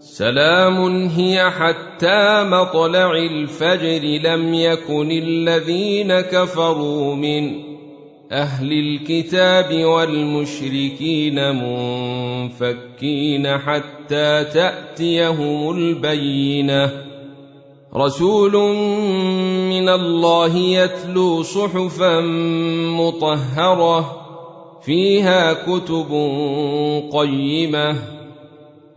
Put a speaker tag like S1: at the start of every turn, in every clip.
S1: سلام هي حتى مطلع الفجر لم يكن الذين كفروا من أهل الكتاب والمشركين منفكين حتى تأتيهم البينة. رسول من الله يتلو صحفا مطهرة فيها كتب قيمة.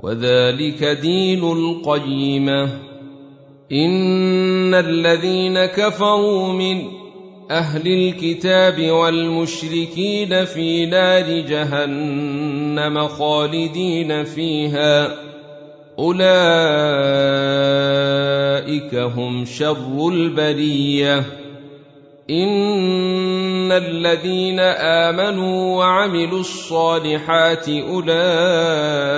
S1: وذلك دين القيمة. إن الذين كفروا من أهل الكتاب والمشركين في نار جهنم خالدين فيها. أولئك هم شر البرية. إن الذين آمنوا وعملوا الصالحات أولئك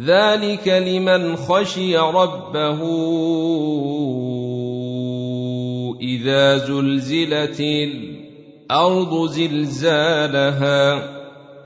S1: ذلك لمن خشي ربه اذا زلزلت الأرض زلزالها